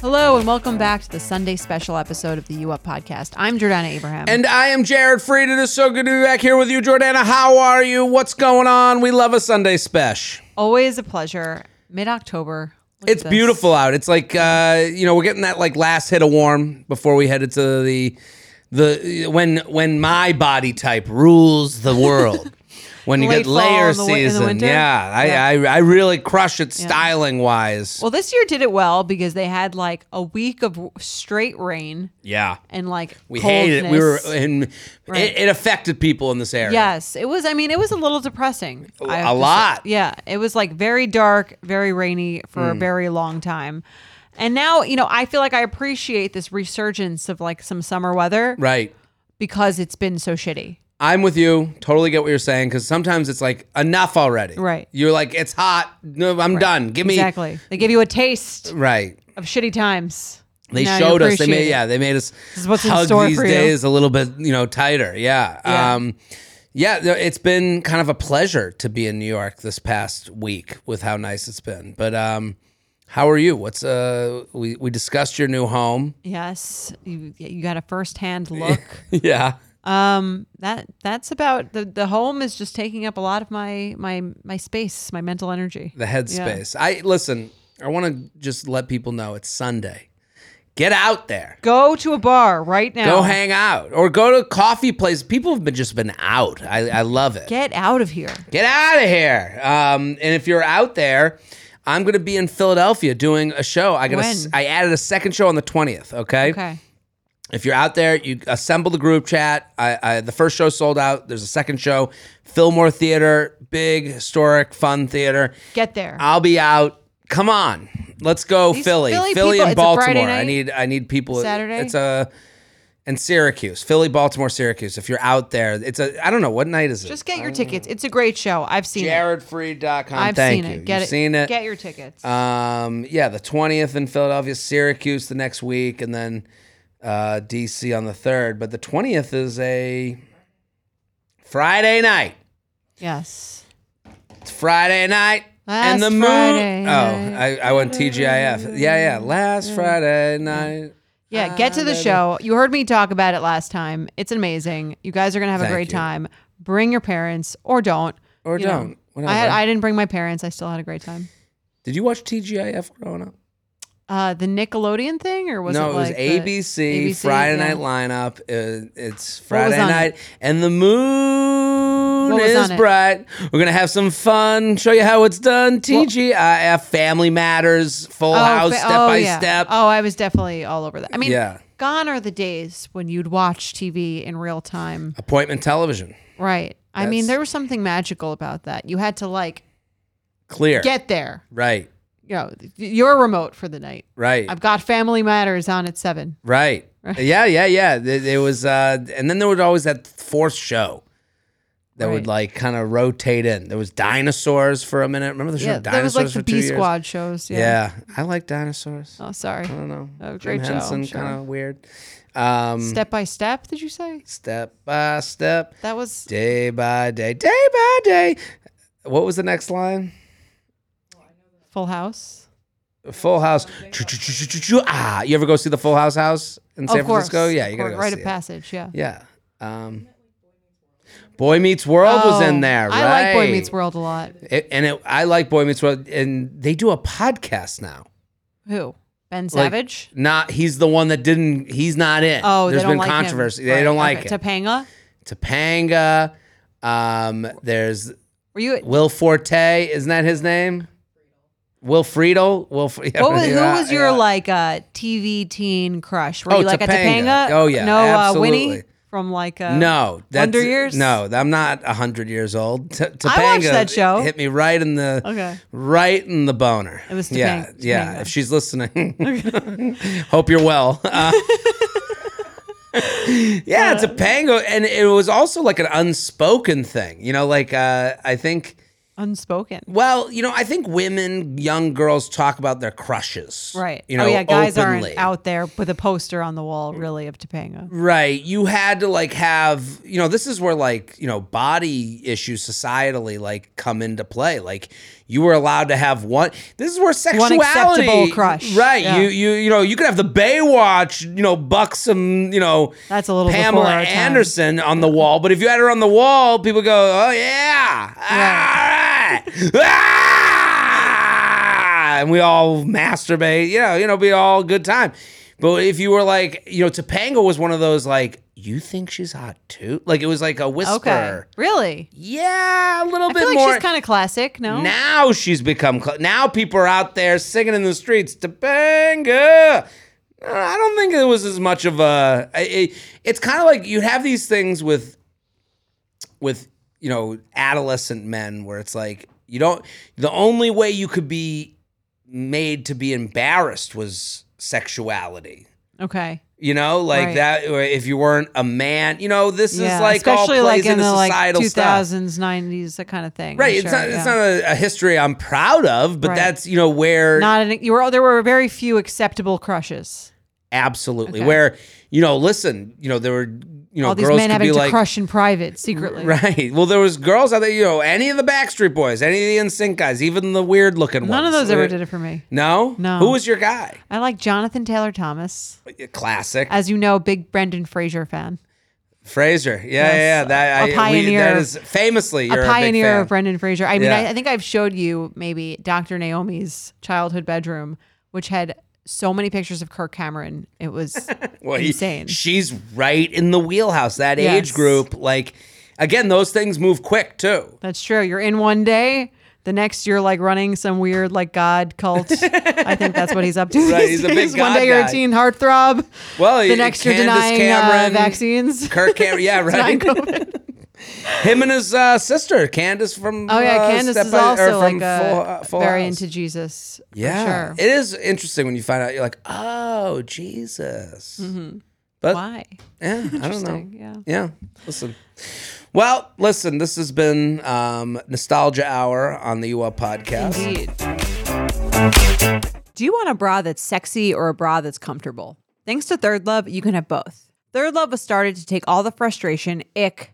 Hello and welcome back to the Sunday special episode of the U Up podcast. I'm Jordana Abraham. And I am Jared Freed. It is so good to be back here with you, Jordana. How are you? What's going on? We love a Sunday special. always a pleasure. Mid October. It's beautiful out. It's like uh, you know, we're getting that like last hit of warm before we head into the the when when my body type rules the world. When you Late get fall layer in the wi- in the season. winter? Yeah, I, Yeah. I I really crush it styling wise. Well, this year did it well because they had like a week of straight rain yeah. and like We hated it. We were coldness. in Right. it, it affected people in this area. Yes, it was. I mean, it was a little depressing. I have a to say. lot. Yeah, it was like very dark, very rainy for Mm. a very long time. And now, you know, I feel like I appreciate this resurgence of like some summer weather Right. because it's been so shitty. I'm with you. Totally get what you're saying because sometimes it's like enough already. Right. You're like it's hot. No, I'm done. Give me Exactly. They give you a taste right. of shitty times. They showed us. They made it. yeah. They made us is what's in hug these for you. days a little bit you know tighter. Yeah. Yeah. Um, yeah. It's been kind of a pleasure to be in New York this past week with how nice it's been. But um, how are you? What's uh? We we discussed your new home. Yes, you you got a firsthand look. yeah. Um, that that's about the the home is just taking up a lot of my my my space, my mental energy. the headspace. I listen. I want to just let people know it's Sunday. Get out there. Go to a bar right now. Go hang out or go to a coffee place. People have been just been out. I, I love it. Get out of here. Get out of here. Um, and if you're out there, I'm going to be in Philadelphia doing a show. I got? I added a second show on the 20th. Okay. Okay. If you're out there, you assemble the group chat. I, I the first show sold out. There's a second show. Fillmore Theater, big historic fun theater. Get there. I'll be out. Come on, let's go These Philly, Philly Philly, people- and Baltimore. I need I need people. Saturday? It's a and Syracuse, Philly, Baltimore, Syracuse. If you're out there, it's a I don't know what night is it. just get your tickets. It's a great show. I've seen it. JaredFreed.com. I've Thank seen you. it. Get You've it. seen it. Get your tickets. Um, yeah, the 20th in Philadelphia, Syracuse the next week, and then uh, DC on the 3rd. But the 20th is a Friday night. yes. It's Friday night. and Last the moon. Friday Oh. I, I went TGIF. Yeah, yeah. Last Friday night. Yeah, get to the show. You heard me talk about it last time. It's amazing. You guys are gonna have a great you. time. Bring your parents or don't. Or you don't. Whatever. I had, I didn't bring my parents. I still had a great time. Did you watch TGIF growing up? Uh, the Nickelodeon thing, or was no, it it was like ABC, ABC, Friday yeah. night lineup. Uh, it's Friday night, it? and the moon is it? bright. We're gonna have some fun. Show you how it's done. TGIF, Family Matters, Full House, fa- Step oh, by yeah. Step. Oh, I was definitely all over that. I mean, Yeah. gone are the days when you'd watch TV in real time. Appointment television, Right. I mean, there was something magical about that. You had to like clear. get there. right, You know, your remote for the night. right, I've got Family Matters on at seven. right. right. yeah, yeah, yeah. It, it was, uh, and then there was always that fourth show. That would like kind of rotate in. There was dinosaurs for a minute. Remember the show Yeah, Dinosaurs there was like the B years? Squad shows. Yeah. Yeah. I like dinosaurs. Oh, sorry. I don't know. Oh, Jim great show, Henson, sure. kind of weird. Um, Step by step, did you say? step by step, That was day by day, day by day. What was the next line? Full House. Full House. Ah, you ever go see the Full House house in San of course. Francisco? Yeah, you gotta go Rite see of it. Passage. Yeah. Yeah. Um, Boy Meets World was in Oh, there, right? I like Boy Meets World a lot. It- and it, I like Boy Meets World, and they do a podcast now. Who? Ben Like, Savage. Not he's the one that didn't. He's not in. oh, there's they don't been like him. controversy. They Right, don't like okay. it. Topanga. Topanga. Um, there's Were you? Will Forte. Isn't that his name? Will. Fr- yeah, What was, who was your yeah. like uh, TV teen crush? Were Oh, you like a Topanga. Topanga? Oh, yeah, No, uh. Winnie from like uh, No, Wonder Years? No, I'm not hundred years old. T- Topanga I watched that show. Hit me right in the Okay. right in the boner. It was yeah, Topanga- yeah. Topanga. If she's listening, hope you're well. Uh, yeah, Topanga, and it was also like an unspoken thing. You know, like uh, I think. Unspoken. Well, you know, I think women, young girls talk about their crushes. Right. You know, oh yeah, guys openly. aren't out there with a poster on the wall really of Topanga. Right. You had to like have, you know, this is where like, you know, body issues societally like come into play. Like you were allowed to have one this is where sexuality acceptable crush. Right. Yeah. You you you know, you could have the Baywatch, you know, buxom, you know, That's a little Pamela. Anderson on the wall. But if you had her on the wall, people go, Oh yeah. All right. Ah! And we all masturbate, you know, you know, be all good time. But if you were like, you know, Topanga was one of those like, you think she's hot too? Like it was like a whisper. Okay. Really? Yeah, a little I bit feel like more. she's kind of classic, no? Now she's become. Cl- now people are out there singing in the streets. Topanga. Uh, I don't think it was as much of a. It, it's kind of like you have these things with, with you know, adolescent men where it's like you don't. The only way you could be made to be embarrassed was sexuality. Okay. You know, like Right. that. Or if you weren't a man, you know, this yeah, is like all plays like in the like societal stuff. 2000s, 90s, that kind of thing. Right. I'm It's sure, not. It's not a, a history I'm proud of, but Right. that's you know where Not an, you were. There were very few acceptable crushes. absolutely Okay. where you know listen you know there were you know All these men could having to like crush in private, secretly. right. Well, there was girls out there. You know, any of the Backstreet Boys, any of the NSYNC guys, even the weird looking ones. None of those ever did it for me. No. No. Who was your guy? I like Jonathan Taylor Thomas. Classic. As you know, big Brendan Fraser fan. Fraser. Yeah, Yes, yeah, yeah. That a I, pioneer that of- is famously you're a a, pioneer big of Brendan Fraser. I mean, Yeah. I, I think I've showed you maybe Dr. Naomi's childhood bedroom, which had so many pictures of Kirk Cameron. It was Well, he- insane. she's right in the wheelhouse. That Yes. age group, like again, those things move quick too. That's true. You're in one day. The next you're like running some weird like God cult. I think that's what he's up to. Right, he's a big. One God day you're guy. a teen heartthrob. Well, The next you're denying Cameron, uh, vaccines. Kirk Cameron, yeah, right. Him and his uh, sister, Candace from Oh yeah, uh, Candace Step is by- also like uh, Full, uh, Full very House. into Jesus. Yeah, sure. it is interesting when you find out. You're like, oh, Jesus. But Why? yeah, I don't know. Yeah. Yeah, listen. Well, listen. This has been um, nostalgia hour on the U Up podcast. Indeed. Do you want a bra that's sexy or a bra that's comfortable? Thanks to ThirdLove, you can have both. ThirdLove was started to take all the frustration, ick,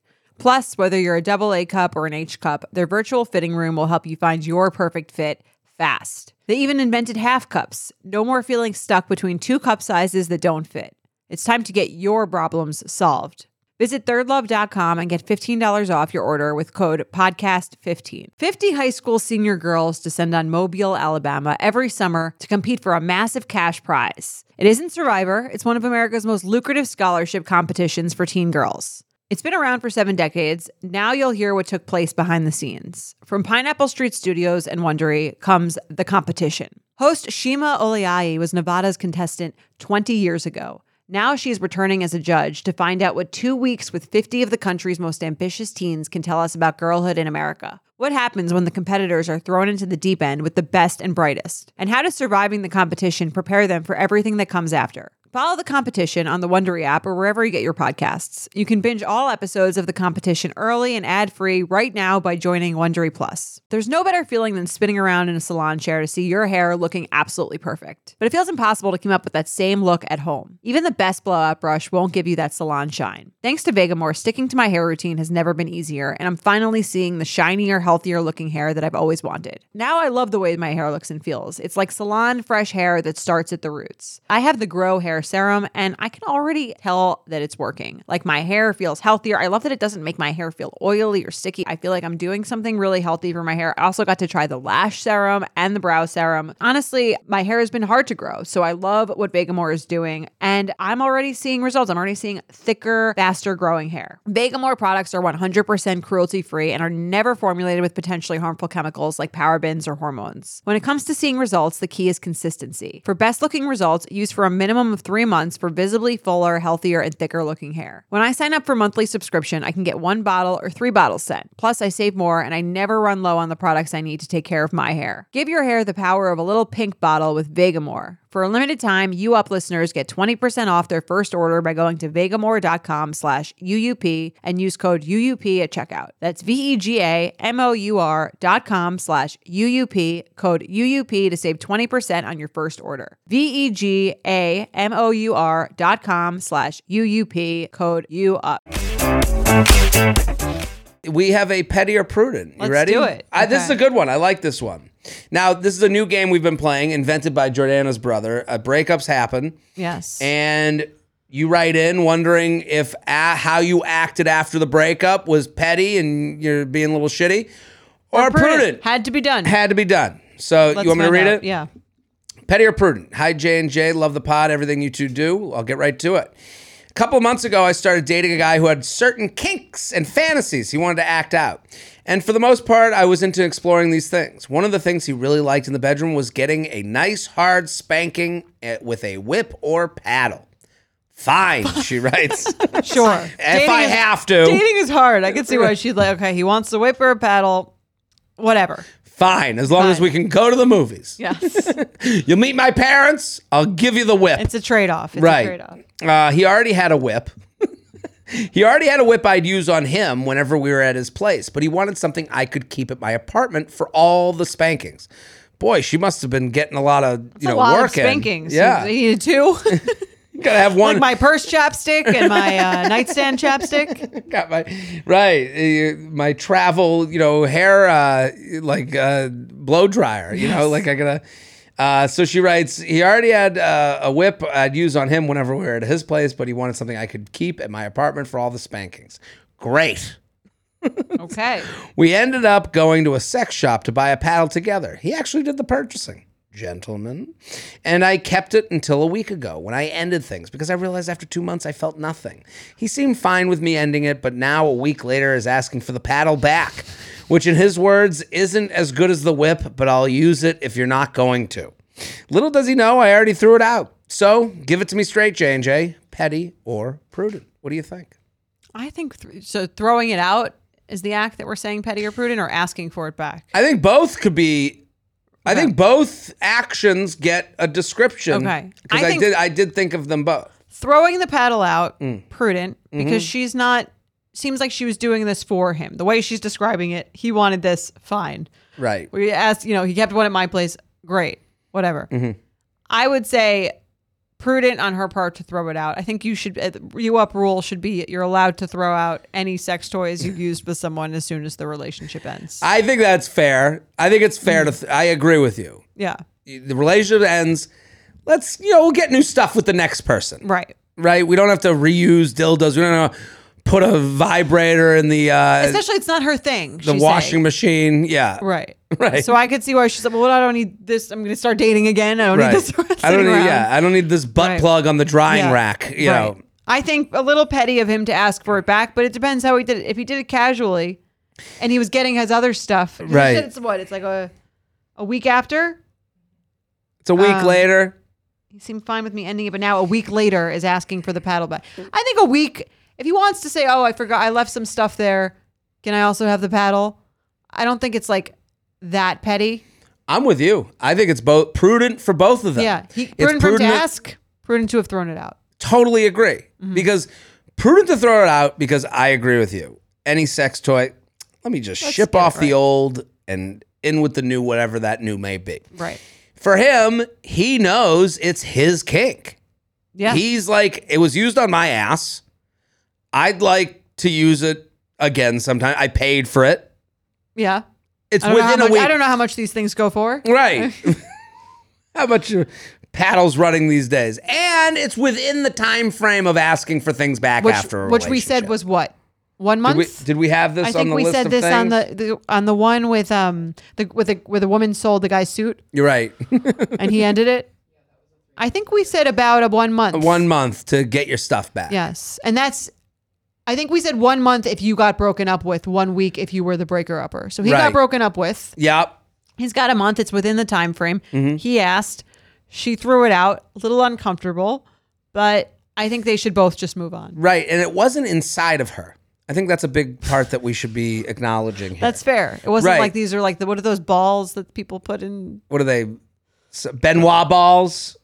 Plus, whether you're a double A cup or an H cup, their virtual fitting room will help you find your perfect fit fast. They even invented half cups. No more feeling stuck between two cup sizes that don't fit. It's time to get your problems solved. Visit thirdlove.com and get $15 off your order with code podcast15. 50 high school senior girls descend on Mobile, Alabama every summer to compete for a massive cash prize. It isn't Survivor, it's one of America's most lucrative scholarship competitions for teen girls. It's been around for seven decades. Now you'll hear what took place behind the scenes. From Pineapple Street Studios and Wondery comes The Competition. Host Shima Oliai was Nevada's contestant 20 years ago. Now she's returning as a judge to find out what two weeks with 50 of the country's most ambitious teens can tell us about girlhood in America. What happens when the competitors are thrown into the deep end with the best and brightest? And how does surviving the competition prepare them for everything that comes after? Follow the competition on the Wondery app or wherever you get your podcasts. You can binge all episodes of the competition early and ad-free right now by joining Wondery Plus. There's no better feeling than spinning around in a salon chair to see your hair looking absolutely perfect. But it feels impossible to keep up with that same look at home. Even the best blowout brush won't give you that salon shine. Thanks to Vegamour, sticking to my hair routine has never been easier, and I'm finally seeing the shinier, healthier looking hair that I've always wanted. Now I love the way my hair looks and feels. It's like salon fresh hair that starts at the roots. I have the Grow hair hair serum, and I can already tell that it's working. Like my hair feels healthier. I love that it doesn't make my hair feel oily or sticky. I feel like I'm doing something really healthy for my hair. I also got to try the lash serum and the brow serum. Honestly, my hair has been hard to grow, so I love what Vegamour is doing, and I'm already seeing results. I'm already seeing thicker, faster growing hair. Vegamour products are 100% cruelty free and are never formulated with potentially harmful chemicals like parabens or hormones. When it comes to seeing results, the key is consistency. For best looking results, use for a minimum of three months for visibly fuller, healthier, and thicker looking hair. When I sign up for monthly subscription, I can get one bottle or three bottles sent. Plus, I save more and I never run low on the products I need to take care of my hair. Give your hair the power of a little pink bottle with Vegamour. For a limited time, you up listeners get 20% off their first order by going to vegamour.com slash UUP and use code UUP at checkout. That's V-E-G-A-M-O-U-R dot com slash UUP, code UUP to save 20% on your first order. V-E-G-A-M-O-U-R dot com slash UUP, code UUP. We have a petty or prudent. You Let's ready? do it. I, this is a good one. I like this one. Now, this is a new game we've been playing, invented by Jordana's brother. Uh, breakups happen. Yes. and you write in wondering if a- how you acted after the breakup was petty and you're being a little shitty or, prudent. Had to be done. Had to be done. So Let's you want me to read out. it? Yeah. Petty or prudent? Hi J and J, love the pod, everything you two do. I'll get right to it. A couple months ago, I started dating a guy who had certain kinks and fantasies he wanted to act out. And for the most part, I was into exploring these things. One of the things he really liked in the bedroom was getting a nice hard spanking eh, with a whip or paddle. Fine, she writes. Sure. if I is- have to, Dating is hard. I can see why she's like, okay, he wants the whip or a paddle, whatever. Fine, as long as we can go to the movies. Yes. You'll meet my parents, I'll give you the whip. it's a trade off. Right. a trade off. Uh, he already had a whip. he already had a whip I'd use on him whenever we were at his place, but he wanted something I could keep at my apartment for all the spankings. Boy, she must have been getting a lot of you a know lot work of in. spankings. Yeah, You needed two. gotta have one. like my purse chapstick and my uh, nightstand chapstick. got my right uh, my travel you know hair uh like uh blow dryer you know like i gotta uh, so she writes, he already had uh, a whip I'd use on him whenever we were at his place, but he wanted something I could keep at my apartment for all the spankings. Great. Okay. We ended up going to a sex shop to buy a paddle together. He actually did the purchasing. Gentlemen. And I kept it until a week ago when I ended things because I realized after two months I felt nothing. He seemed fine with me ending it, but now a week later is asking for the paddle back, which in his words isn't as good as the whip, but I'll use it if you're not going to. Little does he know I already threw it out. So give it to me straight, J&J. Petty or prudent. What do you think? I think th- so. Throwing it out is the act that we're saying petty or prudent, or asking for it back. I think both could be. I think both actions get a description. Okay. Because I I, think- did. I did think of them both. Throwing the paddle out, Mm. prudent, Mm-hmm. because she's not. Seems like she was doing this for him. The way she's describing it, he wanted this. Fine. Right. We asked, you know, he kept one at my place. Great, whatever. Mm-hmm. I would say prudent on her part to throw it out. I think you should, uh, you up rule should be you're allowed to throw out any sex toys you've used with someone as soon as the relationship ends. I think that's fair. I think it's fair to. Th- I agree with you. yeah, The relationship ends. Let's you know we'll get new stuff with the next person. right. Right. We don't have to reuse dildos. We don't to put a vibrator in the uh, Especially it's not her thing. the washing saying. machine. Yeah. Right. Right. So I could see why she's like, well, I don't need this. I'm going to start dating again. I don't Right. need this. I don't need. around. Yeah. I don't need this butt Right. plug on the drying Yeah. rack. You Right. know. I think a little petty of him to ask for it back, but it depends how he did it. If he did it casually and he was getting his other stuff, he Right. said It's what? It's like a a week after. It's a week Um, later. He seemed fine with me ending it, but now a week later is asking for the paddle back. I think a week, if he wants to say, "Oh, I forgot, I left some stuff there. Can I also have the paddle?" I don't think it's like that petty. I'm with you. I think it's both prudent for both of them. Yeah, he, It's prudent to ask, prudent to have thrown it out. Totally agree. Mm-hmm. Because prudent to throw it out because I agree with you. Any sex toy, let me just Let's ship off the old and in with the new, whatever that new may be. Right. For him, he knows it's his kink. Yeah. He's like, it was used on my ass. I'd like to use it again sometime. I paid for it. yeah. It's I don't, know how within a much, week. I don't know how much these things go for. Right. How much paddles running these days, and it's within the time frame of asking for things back which after a which we said was what one Did month. we, did we have this I on think the we said this on the, the on the one with um the with the where the woman sold the guy's suit You're right. and he ended it. I think we said about a one month. One month to get your stuff back. Yes, and that's. I think we said one month if you got broken up with, one week if you were the breaker upper. So he Right. got broken up with. Yep. He's got a month. It's within the time frame. Mm-hmm. He asked. She threw it out. A little uncomfortable, but I think they should both just move on. Right. And it wasn't inside of her. I think that's a big part that we should be acknowledging here. That's fair. It wasn't Right. like these are like the what are those balls that people put in? what are they? S- Ben Wa balls?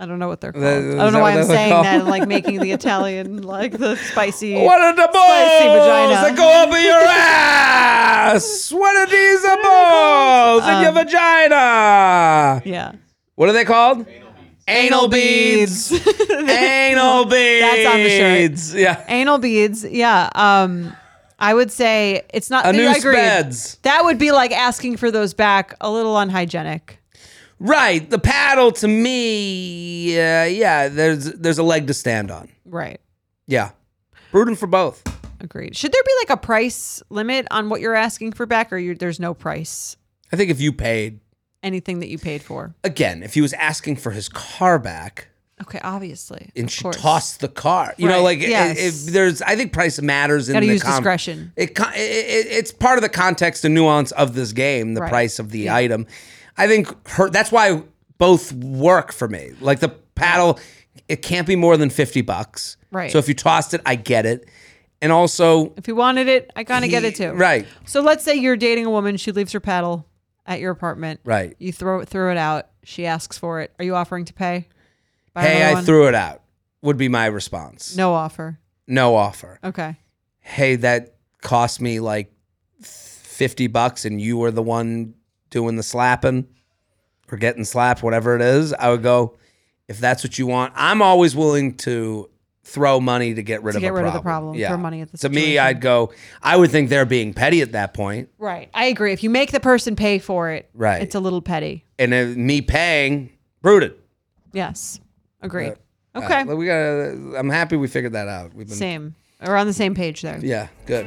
I don't know what they're called. Is I don't know why I'm saying called? that and like making the Italian like the spicy. What are the balls that go up your ass? What are these balls in Um, your vagina? Yeah. What are they called? Anal beads. Anal beads. That's on the shirt. Yeah. Anal beads. Yeah. Um, I would say it's not. A I new agree. beds. That would be like asking for those back. A little unhygienic. Right. The paddle to me, uh, yeah, there's there's a leg to stand on. Right. Yeah. Prudent for both. Agreed. Should there be like a price limit on what you're asking for back, or there's no price? I think if you paid Anything that you paid for. again, if he was asking for his car back Okay, obviously. and she course. tossed the car, you know, Right, like yes. if there's, I think price matters in Gotta the use com- discretion. It, co- it, it it's part of the context and nuance of this game, the Right. price of the item. I think her. That's why both work for me. Like the paddle, it can't be more than fifty bucks. Right. So if you tossed it, I get it. And also, If you wanted it, I kind of get it too. Right. So let's say you're dating a woman. She leaves her paddle at your apartment. Right. You throw it, throw it out. She asks for it. Are you offering to pay? Buy Hey, I one? threw it out. Would be my response. No offer. No offer. Okay. Hey, that cost me like fifty bucks, and you were the one doing the slapping or getting slapped, whatever it is. I would go. If that's what you want, I'm always willing to throw money to get rid To of get rid of the problem. problem, throw money at the To me. I'd go. I would think they're being petty at that point, Right. I agree. If you make the person pay for it, Right. it's a little petty. and if me paying, prudent. Yes. Agreed. Uh, Okay. we got. I'm happy we figured that out. We've been. Same. We're on the same page there. Yeah. Good.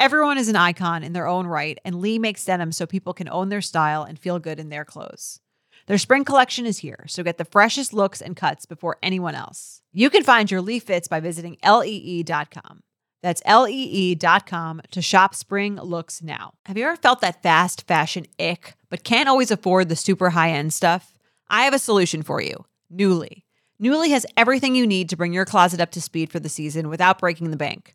Everyone is an icon in their own right, and Lee makes denim so people can own their style and feel good in their clothes. Their spring collection is here, so get the freshest looks and cuts before anyone else. You can find your Lee fits by visiting lee.com. That's lee.com to shop spring looks now. Have you ever felt that fast fashion ick, but can't always afford the super high end stuff? I have a solution for you Nuuly. Nuuly has everything you need to bring your closet up to speed for the season without breaking the bank.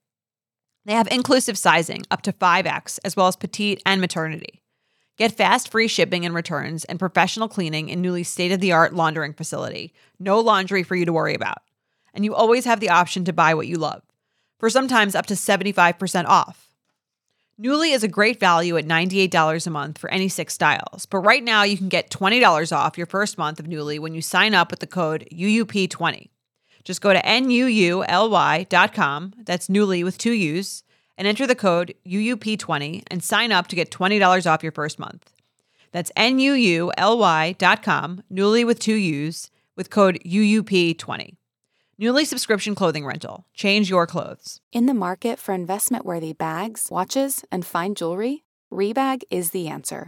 They have inclusive sizing up to 5X, as well as petite and maternity. Get fast free shipping and returns and professional cleaning in Nuuly's state of the art laundering facility. No laundry for you to worry about. And you always have the option to buy what you love, for sometimes up to 75% off. Nuuly is a great value at $98 a month for any six styles, but right now you can get $20 off your first month of Nuuly when you sign up with the code UUP20. Just go to N-U-U-L-Y dot com, that's Nuuly with two U's, and enter the code UUP20 and sign up to get $20 off your first month. That's N-U-U-L-Y dot com, Nuuly with two U's, with code UUP20. Nuuly subscription clothing rental. Change your clothes. In the market for investment worthy bags, watches, and fine jewelry, Rebag is the answer.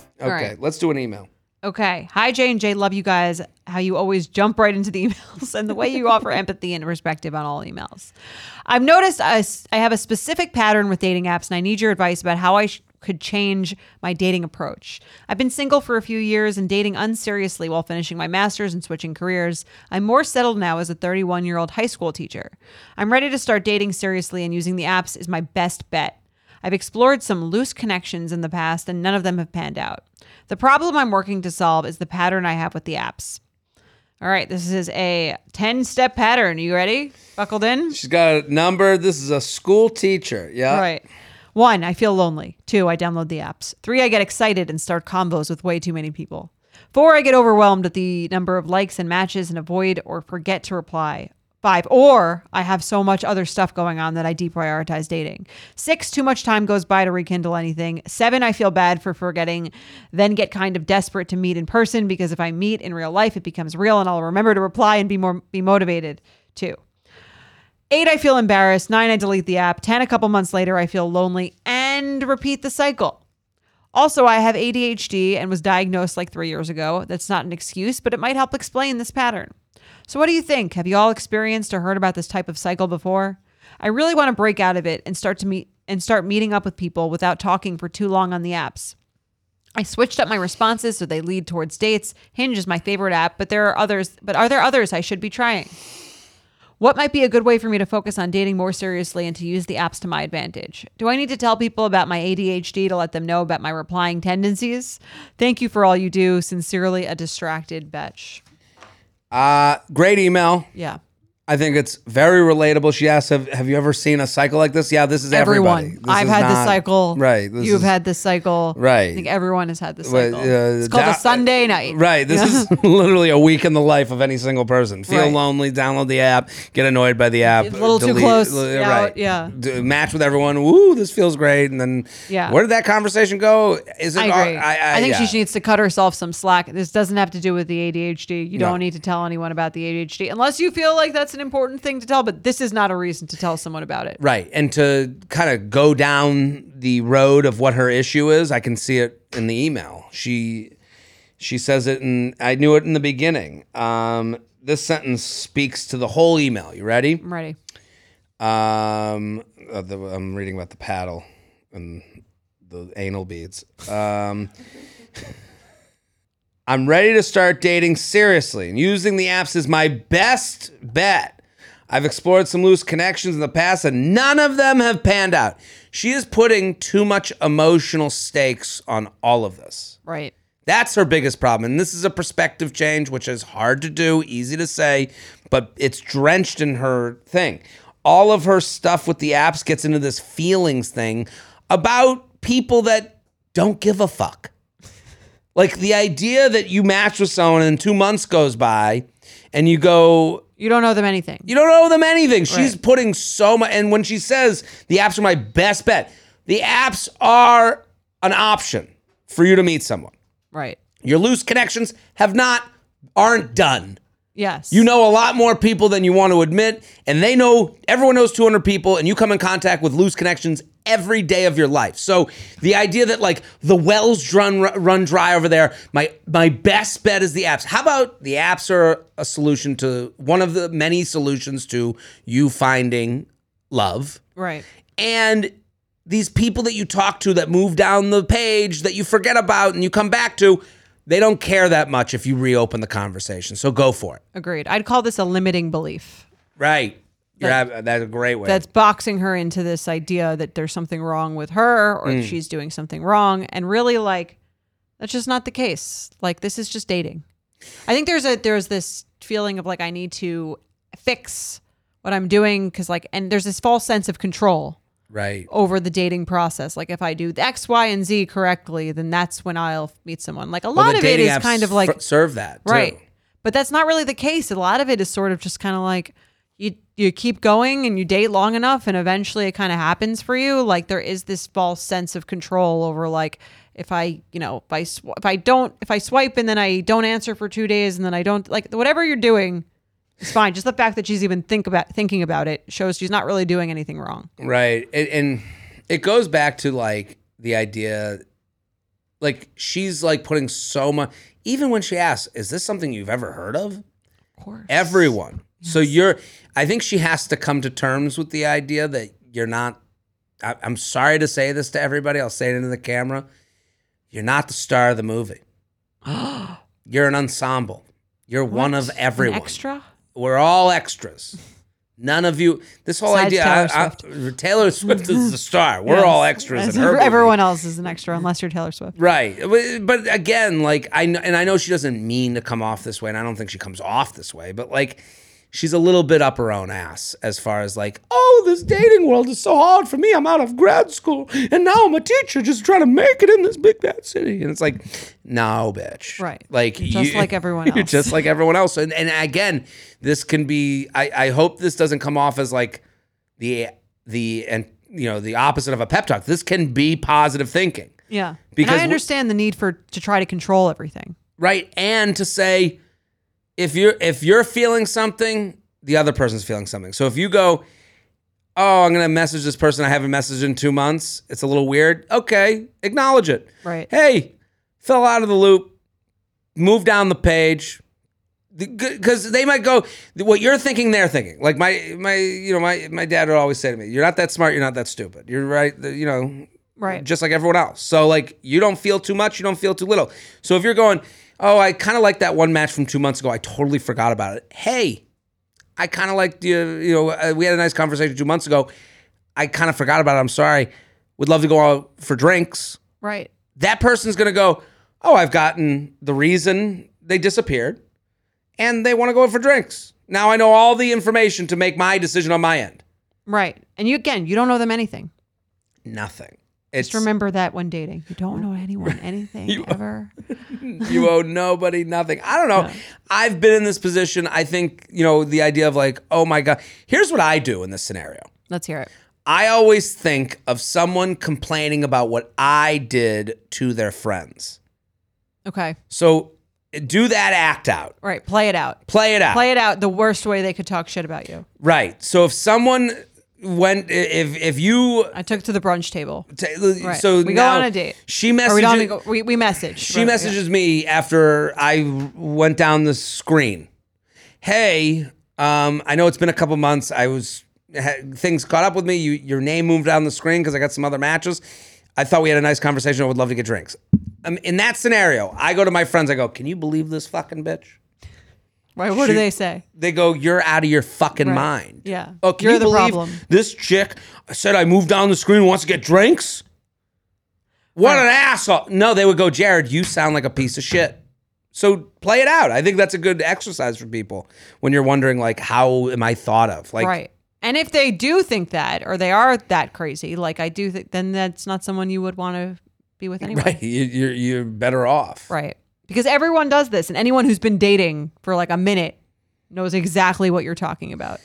Okay, right. let's do an email. Okay. Hi, J and J. Love you guys. How you always jump right into the emails and the way you offer empathy and perspective on all emails. I've noticed I, have a specific pattern with dating apps, and I need your advice about how I sh- could change my dating approach. I've been single for a few years and dating unseriously while finishing my master's and switching careers. I'm more settled now as a 31 year old high school teacher. I'm ready to start dating seriously, and using the apps is my best bet. I've explored some loose connections in the past, and none of them have panned out. The problem I'm working to solve is the pattern I have with the apps. All right, this is a 10 step pattern. You ready? Buckled in? She's got a number. This is a school teacher. Yeah. Right. One, I feel lonely. Two, I download the apps. Three, I get excited and start combos with way too many people. Four, I get overwhelmed at the number of likes and matches and avoid or forget to reply. Five, or I have so much other stuff going on that I deprioritize dating. Six, too much time goes by to rekindle anything. Seven, I feel bad for forgetting, then get kind of desperate to meet in person because if I meet in real life, it becomes real and I'll remember to reply and be more be motivated too. Eight, I feel embarrassed. Nine, I delete the app. 10, a couple months later, I feel lonely and repeat the cycle. Also, I have ADHD and was diagnosed like three years ago. That's not an excuse, but it might help explain this pattern. So, what do you think? Have you all experienced or heard about this type of cycle before? I really want to break out of it and start to meet and start meeting up with people without talking for too long on the apps. I switched up my responses so they lead towards dates. Hinge is my favorite app, but there are others. But are there others I should be trying? What might be a good way for me to focus on dating more seriously and to use the apps to my advantage? Do I need to tell people about my ADHD to let them know about my replying tendencies? Thank you for all you do. Sincerely, a distracted betch. Uh, great email. Yeah. I think it's very relatable. She asked, "Have, have you ever seen a cycle like this?" Yeah, this is everybody. Everyone. This I've is had this not- cycle. Right. this You've is- had this cycle. Right. I think everyone has had this Well, cycle. uh, it's called a Sunday night. Right. This is literally a week in the life of any single person. Feel Right. lonely, download the app, get annoyed by the app. A little too close, li- right. yeah. D- match with everyone. Woo, this feels great. And then Yeah. where did that conversation go? Is it I agree. I, I, think yeah. she needs to cut herself some slack. This doesn't have to do with the ADHD. You No. don't need to tell anyone about the ADHD unless you feel like that's an important thing to tell. But this is not a reason to tell someone about it. Right. And to kind of go down the road of what her issue is, I can see it in the email. She she says it and I knew it in the beginning. Um, this sentence speaks to the whole email. You ready? I'm ready. Um, uh, the, I'm reading about the paddle and the anal beads. Um, I'm ready to start dating seriously, and using the apps is my best bet. I've explored some loose connections in the past, and none of them have panned out. She is putting too much emotional stakes on all of this. Right. That's her biggest problem. And this is a perspective change, which is hard to do, easy to say, but it's drenched in her thing. All of her stuff with the apps gets into this feelings thing about people that don't give a fuck. Like the idea that you match with someone and two months goes by and you go, You don't know them anything. you don't owe them anything. She's Right. putting so much. And when she says the apps are my best bet, the apps are an option for you to meet someone. Right. Your loose connections have not, aren't done. Yes. You know a lot more people than you want to admit, and they know, everyone knows 200 people, and you come in contact with loose connections every day of your life. So the idea that like the wells run run dry over there, my my best bet is the apps. How about the apps are a solution to one of the many solutions to you finding love Right. and these people that you talk to that move down the page that you forget about and you come back to, they don't care that much if you reopen the conversation. So go for it. Agreed. I'd call this a limiting belief. Right. You're that's a great way. that's boxing her into this idea that there's something wrong with her or Mm. that she's doing something wrong and really like that's just not the case like this is just dating i think there's a there's this feeling of like i need to fix what i'm doing because like and there's this false sense of control right. over the dating process like if i do the x y and z correctly then that's when i'll meet someone like a lot of it is kind of like serve that too. Right. But that's not really the case. A lot of it is sort of just kind of like you you keep going and you date long enough and eventually it kind of happens for you. Like there is this false sense of control over like if I, you know, if I sw- if I don't if I swipe and then I don't answer for 2 days and then I don't like whatever you're doing is fine. Just the fact that she's even think about thinking about it shows she's not really doing anything wrong. Right. And, and it goes back to like the idea, like she's like putting so much, even when she asks, is this something you've ever heard of? Of course. Everyone. So you're, I think she has to come to terms with the idea that you're not, I, I'm sorry to say this to everybody. I'll say it into the camera. You're not the star of the movie. You're an ensemble. You're one of What? An everyone. extra? We're all extras. None of you. This whole Besides idea. Taylor I- I- Swift. Taylor Swift is the star. We're Yes. all extras As in her. Everyone movie. else is an extra unless you're Taylor Swift. Right, but, but again, like I know, and I know she doesn't mean to come off this way, and I don't think she comes off this way, but like she's a little bit up her own ass as far as like, oh, this dating world is so hard for me. I'm out of grad school, and now I'm a teacher, just trying to make it in this big bad city. And it's like, no, bitch. Right. Like just like everyone You're else. just like everyone else. And and again, this can be. I I hope this doesn't come off as like the the and you know the opposite of a pep talk. This can be positive thinking. Yeah. Because and I understand the need for to try to control everything. right and to say if you're if you're feeling something the other person's feeling something so if you go oh i'm gonna message this person i haven't messaged in two months it's a little weird okay acknowledge it Right. hey fell out of the loop move down the page because they might go what you're thinking they're thinking like my my you know my my dad would always say to me you're not that smart you're not that stupid you're right you know Right. just like everyone else. So like you don't feel too much, you don't feel too little. So if you're going, oh, I kind of like that one match from two months ago, I totally forgot about it. Hey, I kind of liked you. You know, uh, we had a nice conversation two months ago. I kind of forgot about it. I'm sorry. Would love to go out for drinks. Right. That person's gonna go, oh, I've gotten the reason they disappeared, and they want to go out for drinks. Now I know all the information to make my decision on my end. Right. And you again, you don't know them anything. Nothing. It's Just remember that when dating. You don't know anyone anything ever. you owe nobody nothing. I don't know. I've been in this position. I think, you know, the idea of like, oh my God. Here's what I do in this scenario Let's hear it. I always think of someone complaining about what I did to their friends. Okay. So do that act out, Right. Play it out. play it out. Play it out the worst way they could talk shit about you. right. So if someone went, if, if you, I took to the brunch table. t- Right. so we go on a date. She Or we don't go, we, we message. She Right, yeah. messages me after I went down the screen. Hey, um, I know it's been a couple months. I was had, things caught up with me. You, your name moved down the screen because I got some other matches. I thought we had a nice conversation. I would love to get drinks. Um, in that scenario, I go to my friends. I go, "Can you believe this fucking bitch?" Right. What do they say? They go, "You're out of your fucking Right. mind." Yeah. Oh, can You're you the believe problem. this chick said I moved down the screen wants to get drinks? What an asshole. No, they would go, Jared, you sound like a piece of shit. So play it out. I think that's a good exercise for people when you're wondering, like, how am I thought of? Like, right. And if they do think that, or they are that crazy, like I do think, then that's not someone you would want to be with anyway. right, you, you're, you're better off. Right. Because everyone does this, and anyone who's been dating for like a minute knows exactly what you're talking about.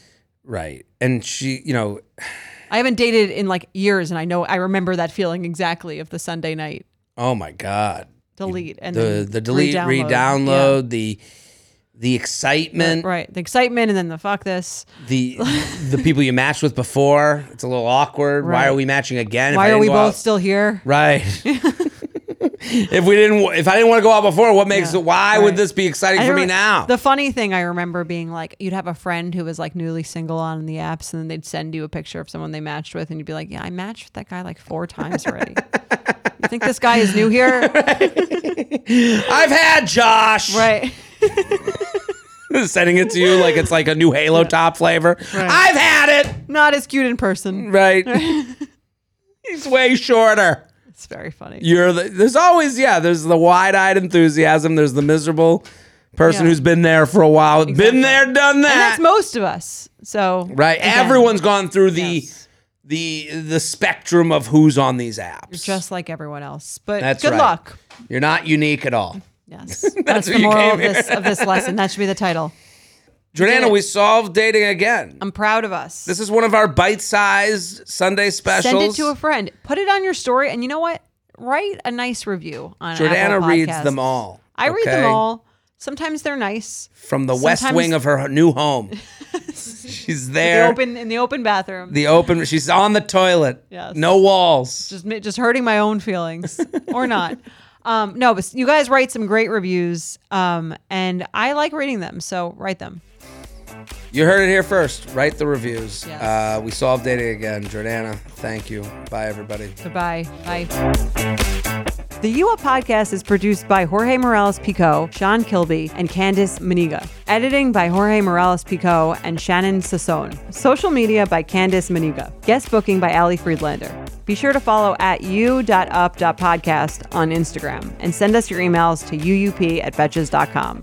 Right. And she, you know, I haven't dated in like years, and I know I remember that feeling exactly of the Sunday night oh my God. delete and The, the delete, re-download. re-download, the the excitement, Yeah. Right. The excitement, and then the fuck this. the the people you matched with before. It's a little awkward. Why are we matching again? if Why are we both out? still here? Right. if we didn't, if I didn't want to go out before, what makes Yeah, it? Why would this be exciting I for me now? The funny thing I remember being like, you'd have a friend who was like newly single on the apps, and then they'd send you a picture of someone they matched with, and you'd be like, "Yeah, I matched with that guy like four times already." you think this guy is new here? I've had Josh. right. Sending it to you like it's like a new Halo Top flavor. I've had it. Not as cute in person. Right. He's way shorter. It's very funny. You're the, there's always yeah. There's the wide-eyed enthusiasm. There's the miserable person Yeah. who's been there for a while. Been there, done and that. that's most of us. So right. again, Everyone's gone through the Yes. the the spectrum of who's on these apps. just like everyone else. But That's good right. luck. You're not unique at all. Yes, that's, the you moral came of this of this lesson. That should be the title. Jordana, we solved dating again. I'm proud of us. This is one of our bite-sized Sunday specials. Send it to a friend. Put it on your story, and you know what? Write a nice review on Jordana reads them all. I read them all. Sometimes they're nice. from the west wing of her new home. She's The there. open in the open bathroom. The open. She's on the toilet. Yes. No walls. just just hurting my own feelings or not. Um, no, but you guys write some great reviews, um, and I like reading them. So write them. You heard it here first. Write the reviews. Yes. Uh, we solved dating again. Jordana, thank you. Bye, everybody. Goodbye. Bye. The U Up podcast is produced by Jorge Morales Pico, Sean Kilby, and Candice Maniga. Editing by Jorge Morales Pico and Shannon Sassone. Social media by Candice Maniga. Guest booking by Ali Friedlander. Be sure to follow at u.up.podcast on Instagram and send us your emails to uup at betches.com.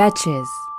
Betches.